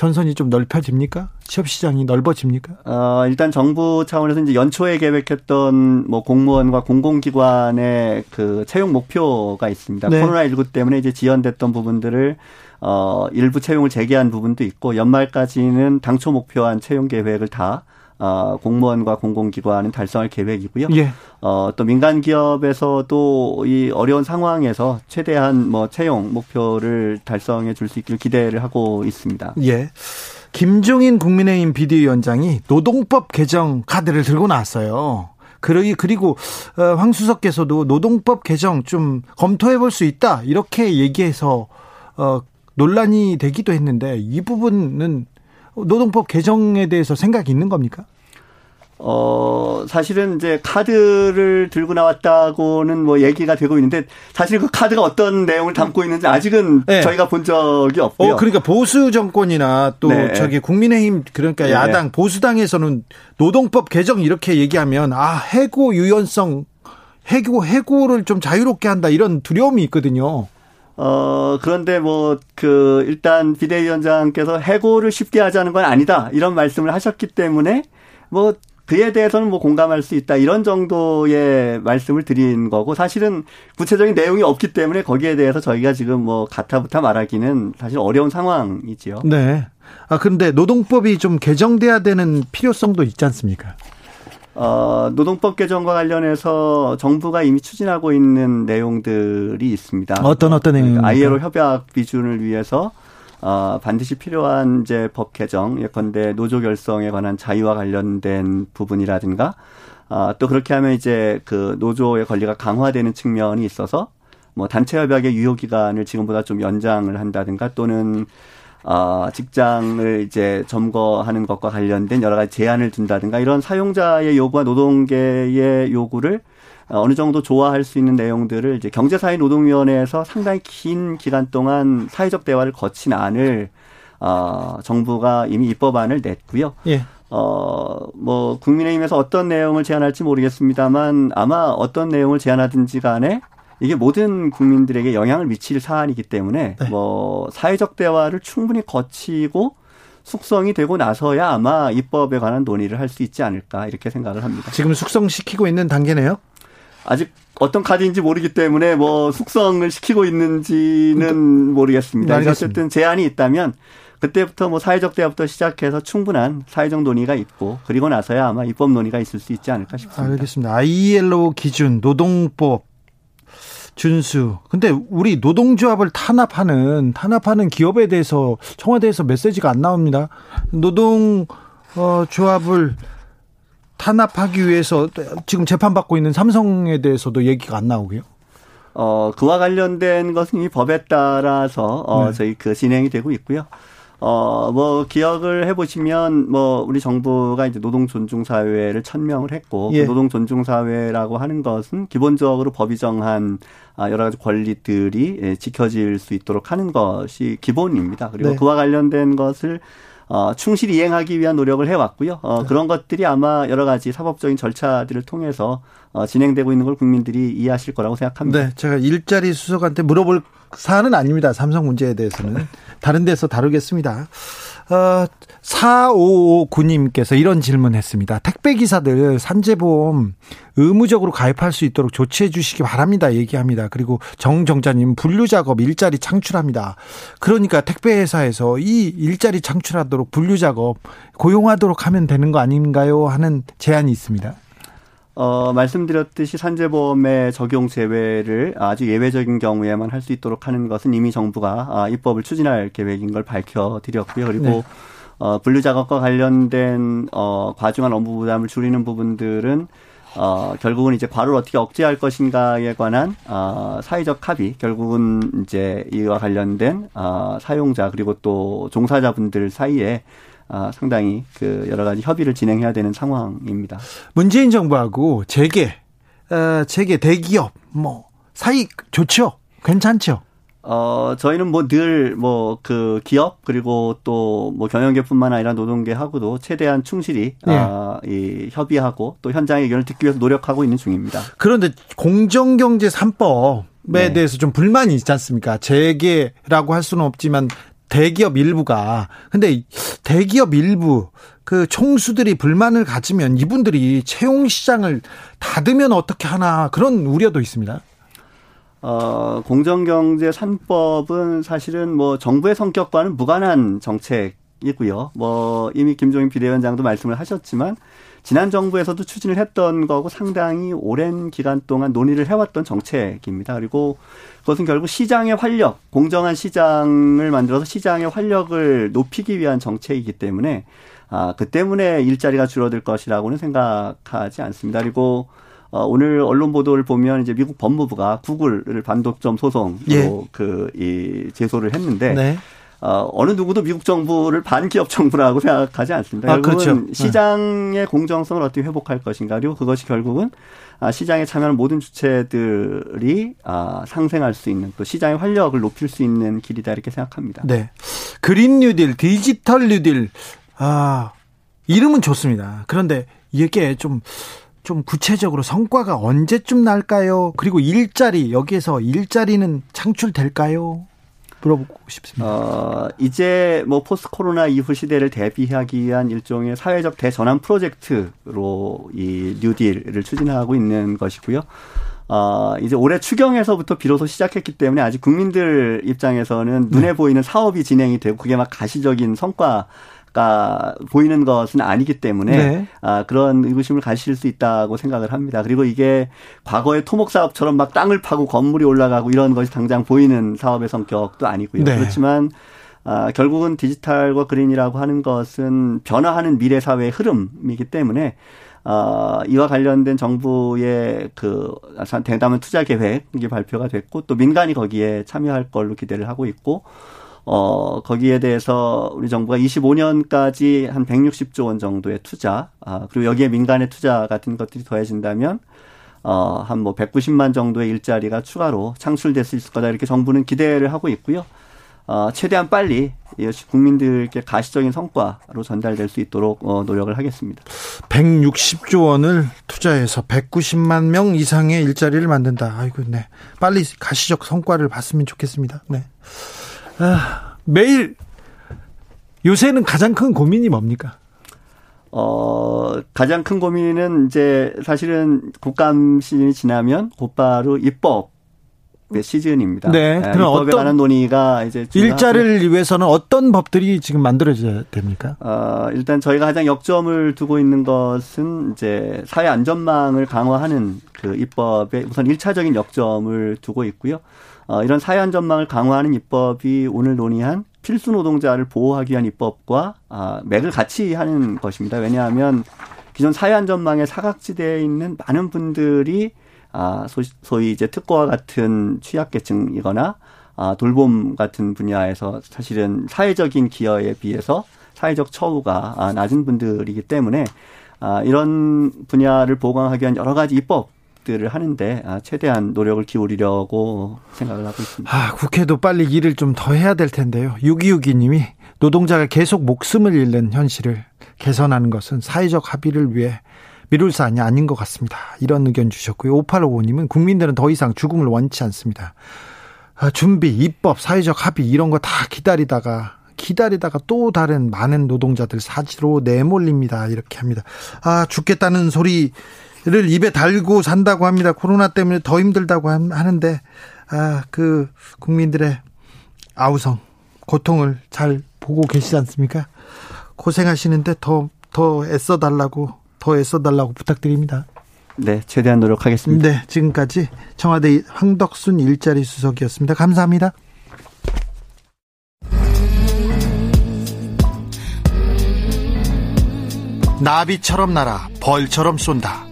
전선이 좀 넓혀집니까? 취업 시장이 넓어집니까? 어, 일단 정부 차원에서 이제 연초에 계획했던 뭐 공무원과 공공기관의 그 채용 목표가 있습니다. 네. 코로나19 때문에 이제 지연됐던 부분들을 어, 일부 채용을 재개한 부분도 있고 연말까지는 당초 목표한 채용 계획을 다 어, 공무원과 공공기관은 달성할 계획이고요. 예. 어, 또 민간 기업에서도 이 어려운 상황에서 최대한 뭐 채용 목표를 달성해 줄 수 있기를 기대를 하고 있습니다. 예. 김종인 국민의힘 비대위원장이 노동법 개정 카드를 들고 나왔어요. 그리고 어, 황수석께서도 노동법 개정 좀 검토해 볼 수 있다 이렇게 얘기해서 어, 논란이 되기도 했는데 이 부분은 노동법 개정에 대해서 생각이 있는 겁니까? 어, 사실은 이제 카드를 들고 나왔다고는 뭐 얘기가 되고 있는데 사실 그 카드가 어떤 내용을 담고 있는지 아직은 네. 저희가 본 적이 없고요. 어, 그러니까 보수 정권이나 또 네. 저기 국민의힘 그러니까 네. 야당 보수당에서는 노동법 개정 이렇게 얘기하면 아, 해고 유연성 해고 해고를 좀 자유롭게 한다 이런 두려움이 있거든요. 어, 그런데 뭐, 그, 일단 비대위원장께서 해고를 쉽게 하자는 건 아니다. 이런 말씀을 하셨기 때문에 뭐, 그에 대해서는 뭐 공감할 수 있다. 이런 정도의 말씀을 드린 거고 사실은 구체적인 내용이 없기 때문에 거기에 대해서 저희가 지금 뭐 가타부타 말하기는 사실 어려운 상황이지요. 네. 아, 근데 노동법이 좀 개정돼야 되는 필요성도 있지 않습니까? 어, 노동법 개정과 관련해서 정부가 이미 추진하고 있는 내용들이 있습니다. 어떤 어떤 내용입니까? ILO 협약 비준을 위해서 어, 반드시 필요한 이제 법 개정, 예컨대 노조 결성에 관한 자유와 관련된 부분이라든가, 어, 또 그렇게 하면 이제 그 노조의 권리가 강화되는 측면이 있어서 뭐 단체 협약의 유효 기간을 지금보다 좀 연장을 한다든가 또는 어, 직장을 이제 점거하는 것과 관련된 여러 가지 제한을 둔다든가 이런 사용자의 요구와 노동계의 요구를 어느 정도 좋아할 수 있는 내용들을 이제 경제사회노동위원회에서 상당히 긴 기간 동안 사회적 대화를 거친 안을 어, 정부가 이미 입법안을 냈고요. 예. 어, 뭐, 국민의힘에서 어떤 내용을 제안할지 모르겠습니다만 아마 어떤 내용을 제안하든지 간에 이게 모든 국민들에게 영향을 미칠 사안이기 때문에 네. 뭐 사회적 대화를 충분히 거치고 숙성이 되고 나서야 아마 입법에 관한 논의를 할 수 있지 않을까 이렇게 생각을 합니다. 지금 숙성시키고 있는 단계네요. 아직 어떤 카드인지 모르기 때문에 뭐 숙성을 시키고 있는지는 모르겠습니다. 네, 어쨌든 제안이 있다면 그때부터 뭐 사회적 대화부터 시작해서 충분한 사회적 논의가 있고 그리고 나서야 아마 입법 논의가 있을 수 있지 않을까 싶습니다. 알겠습니다. ILO 기준 노동법 준수. 근데 우리 노동조합을 탄압하는 탄압하는 기업에 대해서 청와대에서 메시지가 안 나옵니다. 노동 어, 조합을 탄압하기 위해서 지금 재판받고 있는 삼성에 대해서도 얘기가 안 나오고요. 어, 그와 관련된 것은 이 법에 따라서 어, 네. 저희 그 진행이 되고 있고요. 어, 뭐, 기억을 해보시면, 뭐, 우리 정부가 이제 노동 존중 사회를 천명을 했고, 그 예. 그 노동 존중 사회라고 하는 것은 기본적으로 법이 정한 아, 여러 가지 권리들이 예, 지켜질 수 있도록 하는 것이 기본입니다. 그리고 네. 그와 관련된 것을 어, 충실히 이행하기 위한 노력을 해왔고요. 어, 네. 그런 것들이 아마 여러 가지 사법적인 절차들을 통해서 어, 진행되고 있는 걸 국민들이 이해하실 거라고 생각합니다. 네, 제가 일자리 수석한테 물어볼 사안은 아닙니다. 삼성 문제에 대해서는 다른 데서 다루겠습니다. 어, 4559님께서 이런 질문 했습니다. 택배기사들 산재보험 의무적으로 가입할 수 있도록 조치해 주시기 바랍니다. 얘기합니다. 그리고 정정자님 분류작업 일자리 창출합니다. 그러니까 택배회사에서 이 일자리 창출하도록 분류작업 고용하도록 하면 되는 거 아닌가요? 하는 제안이 있습니다. 어, 말씀드렸듯이 산재보험의 적용 제외를 아주 예외적인 경우에만 할 수 있도록 하는 것은 이미 정부가 아, 입법을 추진할 계획인 걸 밝혀드렸고요. 그리고 네. 어, 분류 작업과 관련된 어, 과중한 업무 부담을 줄이는 부분들은 어, 결국은 이제 과로를 어떻게 억제할 것인가에 관한 어, 사회적 합의, 결국은 이제 이와 관련된 어, 사용자 그리고 또 종사자분들 사이에 아, 상당히 그 여러 가지 협의를 진행해야 되는 상황입니다. 문재인 정부하고 재계, 어, 재계 대기업 뭐 사이 좋죠, 괜찮죠. 어, 저희는 뭐 늘 뭐 그 기업 그리고 또 뭐 경영계뿐만 아니라 노동계하고도 최대한 충실히 네. 아, 이 협의하고 또 현장의 의견을 듣기 위해서 노력하고 있는 중입니다. 그런데 공정경제 3법에 네. 대해서 좀 불만이 있지 않습니까? 재계라고 할 수는 없지만 대기업 일부가 근데 대기업 일부 그 총수들이 불만을 가지면 이분들이 채용 시장을 닫으면 어떻게 하나 그런 우려도 있습니다. 어, 공정경제 3법은 사실은 뭐 정부의 성격과는 무관한 정책이고요. 뭐 이미 김종인 비대위원장도 말씀을 하셨지만 지난 정부에서도 추진을 했던 거고 상당히 오랜 기간 동안 논의를 해왔던 정책입니다. 그리고 그것은 결국 시장의 활력, 공정한 시장을 만들어서 시장의 활력을 높이기 위한 정책이기 때문에 아, 그 때문에 일자리가 줄어들 것이라고는 생각하지 않습니다. 그리고 어, 오늘 언론 보도를 보면 이제 미국 법무부가 구글을 반독점 소송으로 예. 그이 제소를 했는데 네. 어, 어느 누구도 미국 정부를 반기업 정부라고 생각하지 않습니다. 아, 그렇죠. 네. 시장의 공정성을 어떻게 회복할 것인가 그리고 그것이 결국은 아, 시장에 참여하는 모든 주체들이 아, 상생할 수 있는 또 시장의 활력을 높일 수 있는 길이다 이렇게 생각합니다. 네. 그린 뉴딜, 디지털 뉴딜, 아, 이름은 좋습니다. 그런데 이게 좀, 좀 구체적으로 성과가 언제쯤 날까요? 그리고 일자리, 여기에서 일자리는 창출될까요? 물어보고 싶습니다. 어, 이제 뭐 포스트 코로나 이후 시대를 대비하기 위한 일종의 사회적 대전환 프로젝트로 이 뉴딜을 추진하고 있는 것이고요. 어, 이제 올해 추경에서부터 비로소 시작했기 때문에 아직 국민들 입장에서는 눈에 네. 보이는 사업이 진행이 되고 그게 막 가시적인 성과 가 보이는 것은 아니기 때문에 네. 아, 그런 의구심을 가실 수 있다고 생각을 합니다. 그리고 이게 과거의 토목 사업처럼 막 땅을 파고 건물이 올라가고 이런 것이 당장 보이는 사업의 성격도 아니고요. 네. 그렇지만 아, 결국은 디지털과 그린이라고 하는 것은 변화하는 미래 사회의 흐름이기 때문에 어, 이와 관련된 정부의 그 대담한 투자 계획이 발표가 됐고 또 민간이 거기에 참여할 걸로 기대를 하고 있고 어, 거기에 대해서 우리 정부가 25년까지 한 160조 원 정도의 투자, 아, 그리고 여기에 민간의 투자 같은 것들이 더해진다면, 어, 한 뭐 190만 정도의 일자리가 추가로 창출될 수 있을 거다. 이렇게 정부는 기대를 하고 있고요. 어, 최대한 빨리 국민들께 가시적인 성과로 전달될 수 있도록 어, 노력을 하겠습니다. 160조 원을 투자해서 190만 명 이상의 일자리를 만든다. 아이고, 네. 빨리 가시적 성과를 봤으면 좋겠습니다. 네. 아, 매일 요새는 가장 큰 고민이 뭡니까? 어, 가장 큰 고민은 이제 사실은 국감 시즌이 지나면 곧바로 입법 시즌입니다. 네. 네, 그럼 입법에 어떤 관한 논의가 이제 일자를 위해서는 어떤 법들이 지금 만들어져야 됩니까? 어, 일단 저희가 가장 역점을 두고 있는 것은 이제 사회 안전망을 강화하는 그 입법에 우선 1차적인 역점을 두고 있고요. 어, 이런 사회 안 전망을 강화하는 입법이 오늘 논의한 필수 노동자를 보호하기 위한 입법과 아, 맥을 같이 하는 것입니다. 왜냐하면 기존 사회 안 전망의 사각지대에 있는 많은 분들이 아, 소위 이제 특고와 같은 취약계층이거나 아, 돌봄 같은 분야에서 사실은 사회적인 기여에 비해서 사회적 처우가 아, 낮은 분들이기 때문에 아, 이런 분야를 보강하기 위한 여러 가지 입법 들을 하는데 아, 최대한 노력을 기울이려고 생각을 하고 있습니다. 아, 국회도 빨리 일을 좀 더 해야 될 텐데요. 6262님이 노동자가 계속 목숨을 잃는 현실을 개선하는 것은 사회적 합의를 위해 미룰 사안이 아닌 것 같습니다. 이런 의견 주셨고요. 5855님은 국민들은 더 이상 죽음을 원치 않습니다. 아, 준비, 입법, 사회적 합의 이런 거 다 기다리다가 기다리다가 또 다른 많은 노동자들 사지로 내몰립니다. 이렇게 합니다. 아, 죽겠다는 소리 를 입에 달고 산다고 합니다. 코로나 때문에 더 힘들다고 하는데, 아, 그 국민들의 아우성, 고통을 잘 보고 계시지 않습니까? 고생하시는데 더, 더 애써 달라고 더 애써 달라고 부탁드립니다. 네, 최대한 노력하겠습니다. 네, 지금까지 청와대 황덕순 일자리 수석이었습니다. 감사합니다. 나비처럼 날아 벌처럼 쏜다.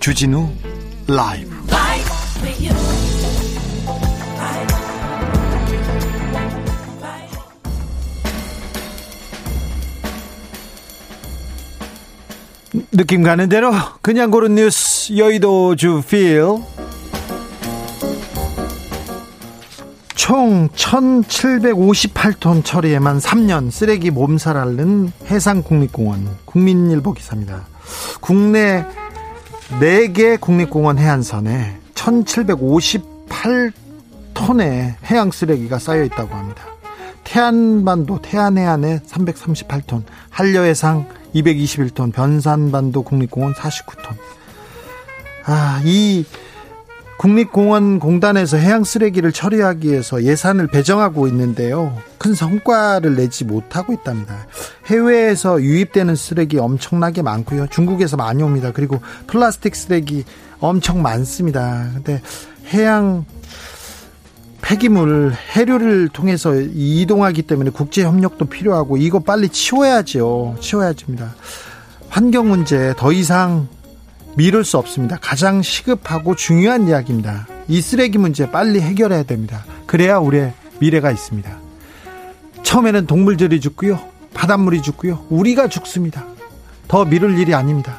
주진우 라이브. 느낌 가는 대로 그냥 고른 뉴스 여의도 주필 총 1758톤 처리에만 3년 쓰레기 몸살 앓는 해상국립공원 국민일보 기사입니다. 국내 4개 국립공원 해안선에 1758톤의 해양 쓰레기가 쌓여 있다고 합니다. 태안반도 태안해안에 338톤, 한려해상 221톤, 변산반도 국립공원 49톤. 아, 이 국립공원 공단에서 해양 쓰레기를 처리하기 위해서 예산을 배정하고 있는데요. 큰 성과를 내지 못하고 있답니다. 해외에서 유입되는 쓰레기 엄청나게 많고요. 중국에서 많이 옵니다. 그리고 플라스틱 쓰레기 엄청 많습니다. 근데 해양 폐기물 해류를 통해서 이동하기 때문에 국제 협력도 필요하고 이거 빨리 치워야죠. 치워야 됩니다. 환경 문제 더 이상 미룰 수 없습니다. 가장 시급하고 중요한 이야기입니다. 이 쓰레기 문제 빨리 해결해야 됩니다. 그래야 우리의 미래가 있습니다. 처음에는 동물들이 죽고요. 바닷물이 죽고요. 우리가 죽습니다. 더 미룰 일이 아닙니다.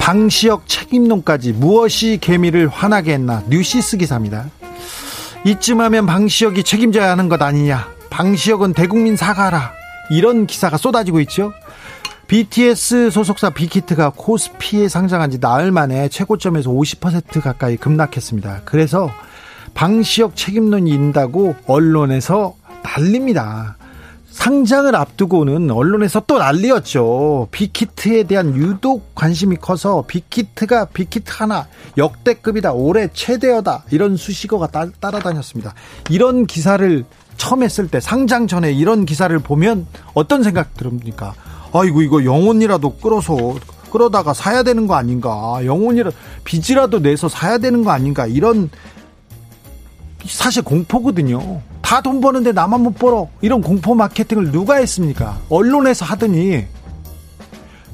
방시혁 책임론까지 무엇이 개미를 화나게 했나 뉴시스 기사입니다. 이쯤 하면 방시혁이 책임져야 하는 것 아니냐. 방시혁은 대국민 사과하라. 이런 기사가 쏟아지고 있죠. BTS 소속사 빅히트가 코스피에 상장한 지 나흘 만에 최고점에서 50% 가까이 급락했습니다. 그래서 방시혁 책임론이 있다고 언론에서 난립니다. 상장을 앞두고는 언론에서 또 난리였죠. 빅히트에 대한 유독 관심이 커서 빅히트가 빅히트 하나 역대급이다. 올해 최대어다. 이런 수식어가 따, 따라다녔습니다. 이런 기사를 처음 했을 때 상장 전에 이런 기사를 보면 어떤 생각 들습니까? 아이고 이거 영혼이라도 끌어서 끌어다가 사야 되는 거 아닌가? 영혼이라 빚이라도 내서 사야 되는 거 아닌가? 이런 사실 공포거든요. 다 돈 버는데 나만 못 벌어. 이런 공포 마케팅을 누가 했습니까? 언론에서 하더니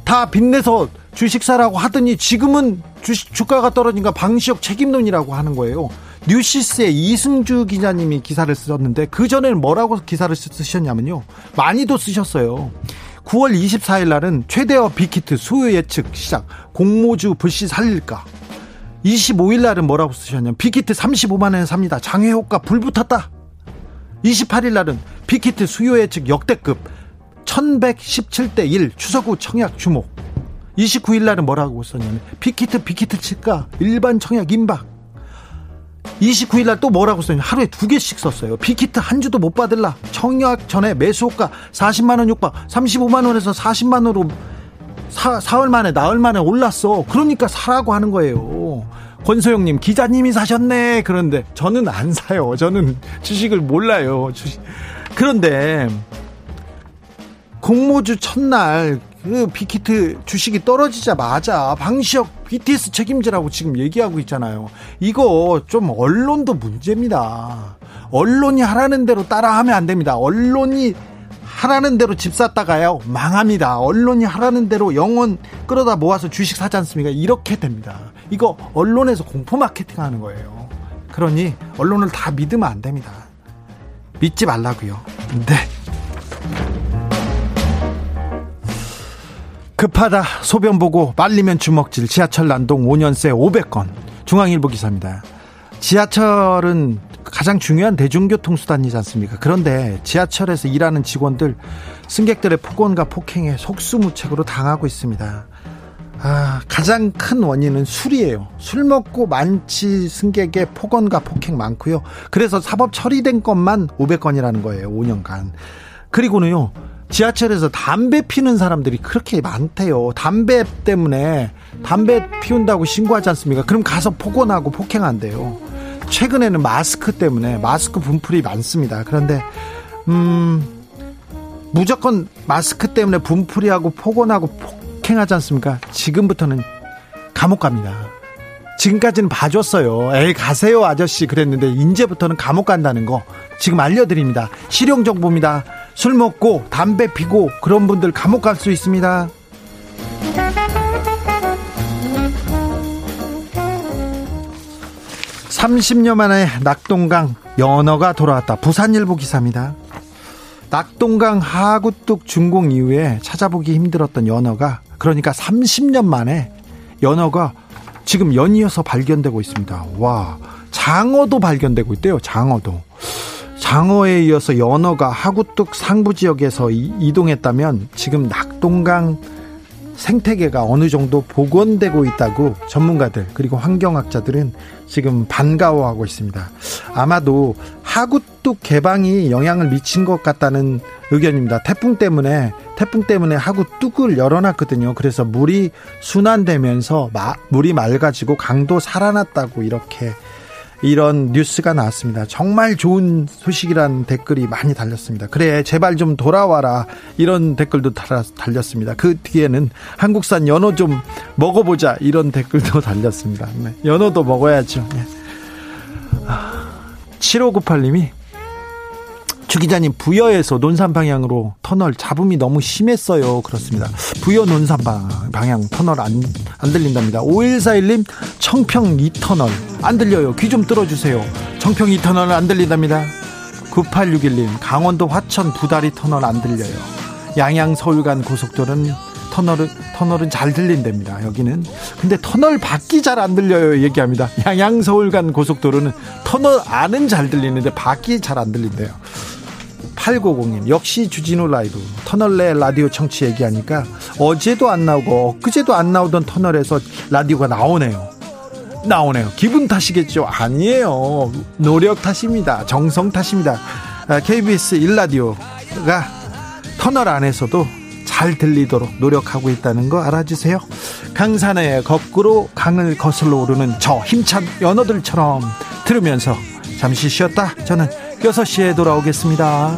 다 빚내서 주식 사라고 하더니 지금은 주식 주가가 떨어지니까 방시혁 책임론이라고 하는 거예요. 뉴시스의 이승주 기자님이 기사를 쓰셨는데 그 전에는 뭐라고 기사를 쓰셨냐면요. 많이도 쓰셨어요. 9월 24일 날은 최대어 빅히트 수요 예측 시작. 공모주 불씨 살릴까? 25일 날은 뭐라고 쓰셨냐면 빅히트 35만 원에 삽니다. 장외호가 불 붙었다. 28일 날은 빅히트 수요 예측 역대급 1117대 1 추석 후 청약 주목. 29일 날은 뭐라고 썼냐면 빅히트 big hit 칠까 일반 청약 임박. 29일 날 또 뭐라고 썼냐 하루에 두 개씩 썼어요. 빅히트 한 주도 못 받을라. 청약 전에 매수호가 40만 원 육박 35만 원에서 40만 원으로 사, 사흘 만에 나흘 만에 올랐어. 그러니까 사라고 하는 거예요. 권소영님 기자님이 사셨네. 그런데 저는 안 사요. 저는 주식을 몰라요. 주식. 그런데 공모주 첫날 그 빅히트 주식이 떨어지자마자 방시혁 BTS 책임지라고 지금 얘기하고 있잖아요. 이거 좀 언론도 문제입니다. 언론이 하라는 대로 따라하면 안 됩니다. 언론이 하라는 대로 집 샀다가요 망합니다. 언론이 하라는 대로 영원 끌어다 모아서 주식 사지 않습니까? 이렇게 됩니다. 이거 언론에서 공포 마케팅 하는 거예요. 그러니 언론을 다 믿으면 안 됩니다. 믿지 말라고요. 네. 급하다 소변 보고 빨리면 주먹질 지하철 난동 5년새 500건 중앙일보 기사입니다. 지하철은 가장 중요한 대중교통 수단이지 않습니까? 그런데 지하철에서 일하는 직원들 승객들의 폭언과 폭행에 속수무책으로 당하고 있습니다. 아, 가장 큰 원인은 술이에요. 술 먹고 만취 승객의 폭언과 폭행 많고요. 그래서 사법 처리된 것만 500건이라는 거예요. 5년간. 그리고는요. 지하철에서 담배 피는 사람들이 그렇게 많대요. 담배 때문에 담배 피운다고 신고하지 않습니까? 그럼 가서 폭언하고 폭행한대요. 최근에는 마스크 때문에 마스크 분풀이 많습니다. 그런데 음 무조건 마스크 때문에 분풀이하고 폭언하고 폭행하지 않습니까? 지금부터는 감옥 갑니다. 지금까지는 봐줬어요. 에이 가세요 아저씨 그랬는데 이제부터는 감옥 간다는 거 지금 알려드립니다. 실용 정보입니다. 술 먹고 담배 피고 그런 분들 감옥 갈 수 있습니다. 30년 만에 낙동강 연어가 돌아왔다. 부산일보 기사입니다. 낙동강 하구뚝 준공 이후에 찾아보기 힘들었던 연어가 그러니까 30년 만에 연어가 지금 연이어서 발견되고 있습니다. 와, 장어도 발견되고 있대요. 장어도. 장어에 이어서 연어가 하구뚝 상부 지역에서 이동했다면 지금 낙동강 생태계가 어느 정도 복원되고 있다고 전문가들 그리고 환경학자들은 지금 반가워하고 있습니다. 아마도 하구뚝 개방이 영향을 미친 것 같다는 의견입니다. 태풍 때문에 태풍 때문에 하구뚝을 열어놨거든요. 그래서 물이 순환되면서 마, 물이 맑아지고 강도 살아났다고 이렇게 이런 뉴스가 나왔습니다. 정말 좋은 소식이라는 댓글이 많이 달렸습니다. 그래, 제발 좀 돌아와라. 이런 댓글도 달렸습니다. 그 뒤에는 한국산 연어 좀 먹어보자. 이런 댓글도 달렸습니다. 네, 연어도 먹어야죠. 네. 7598님이 주 기자님 부여에서 논산 방향으로 터널 잡음이 너무 심했어요. 그렇습니다. 부여 논산 방향 터널 안, 안 들린답니다. 5141님 청평 2터널 안 들려요. 귀 좀 뚫어주세요. 청평 2터널 안 들린답니다. 9861님 강원도 화천 두다리 터널 안 들려요. 양양 서울 간 고속도로는 터널은 터널은 잘 들린답니다. 여기는 근데 터널 밖이 잘 안 들려요. 얘기합니다. 양양 서울 간 고속도로는 터널 안은 잘 들리는데 밖이 잘 안 들린대요. 8990님 역시 주진우 라이브. 터널 내 라디오 청취 얘기하니까 어제도 안 나오고 엊그제도 안 나오던 터널에서 라디오가 나오네요. 나오네요. 기분 탓이겠죠? 아니에요. 노력 탓입니다. 정성 탓입니다. KBS 아, 1라디오가 터널 안에서도 잘 들리도록 노력하고 있다는 거 알아주세요. 강산에 거꾸로 강을 거슬러 오르는 저 힘찬 연어들처럼 들으면서 잠시 쉬었다. 저는 6시에 돌아오겠습니다.